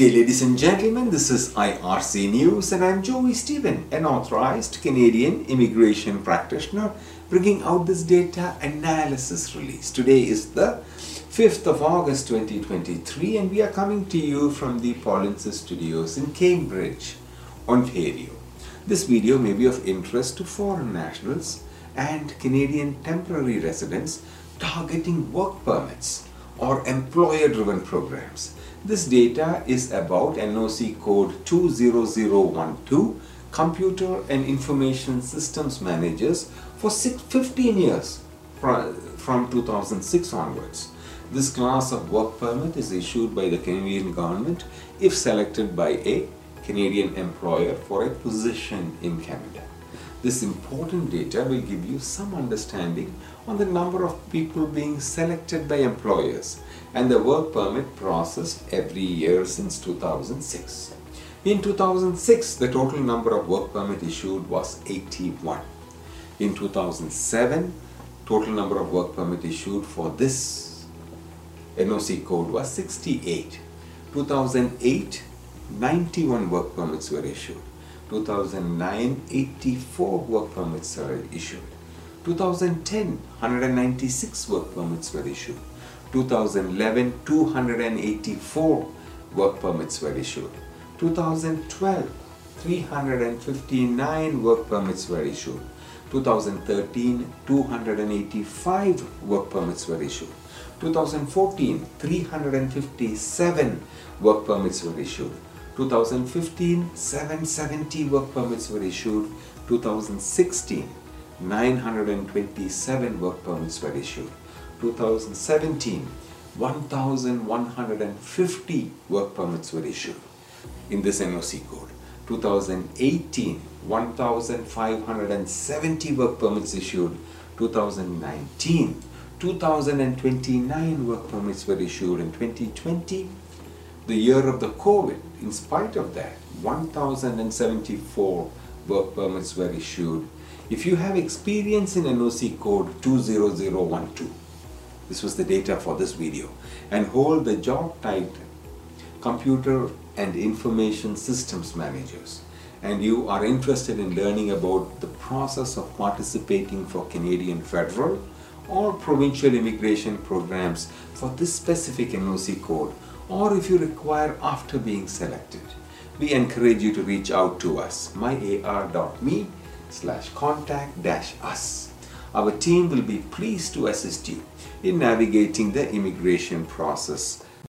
Dear ladies and gentlemen, this is IRC News and I'm Joy Stephen, an authorized Canadian immigration practitioner bringing out this data analysis release. Today is the 5th of August 2023 and we are coming to you from the Polinsys Studios in Cambridge, Ontario. This video may be of interest to foreign nationals and Canadian temporary residents targeting work permits or employer-driven programs. This data is about NOC code 20012 Computer and Information Systems Managers for 15 years from 2006 onwards. This class of work permit is issued by the Canadian government if selected by a Canadian employer for a position in Canada. This important data will give you some understanding on the number of people being selected by employers and the work permit processed every year since 2006. In 2006, the total number of work permit issued was 81. In 2007, total number of work permit issued for this NOC code was 68. 2008, 91 work permits were issued. 2009, 84 work permits were issued. 2010, 196 work permits were issued. 2011, 284 work permits were issued. 2012, 359 work permits were issued. 2013, 285 work permits were issued. 2014, 357 work permits were issued. 2015, 770 work permits were issued. 2016, 927 work permits were issued. 2017, 1,150 work permits were issued in this NOC code. 2018, 1,570 work permits issued. 2019, 2,029 work permits were issued. In 2020, the year of the COVID, in spite of that, 1,074 work permits were issued. If you have experience in NOC code 20012, this was the data for this video, and hold the job title Computer and Information Systems Managers, and you are interested in learning about the process of participating for Canadian federal or provincial immigration programs for this specific NOC code, or if you require after being selected, we encourage you to reach out to us, myar.me slash contact dash us. Our team will be pleased to assist you in navigating the immigration process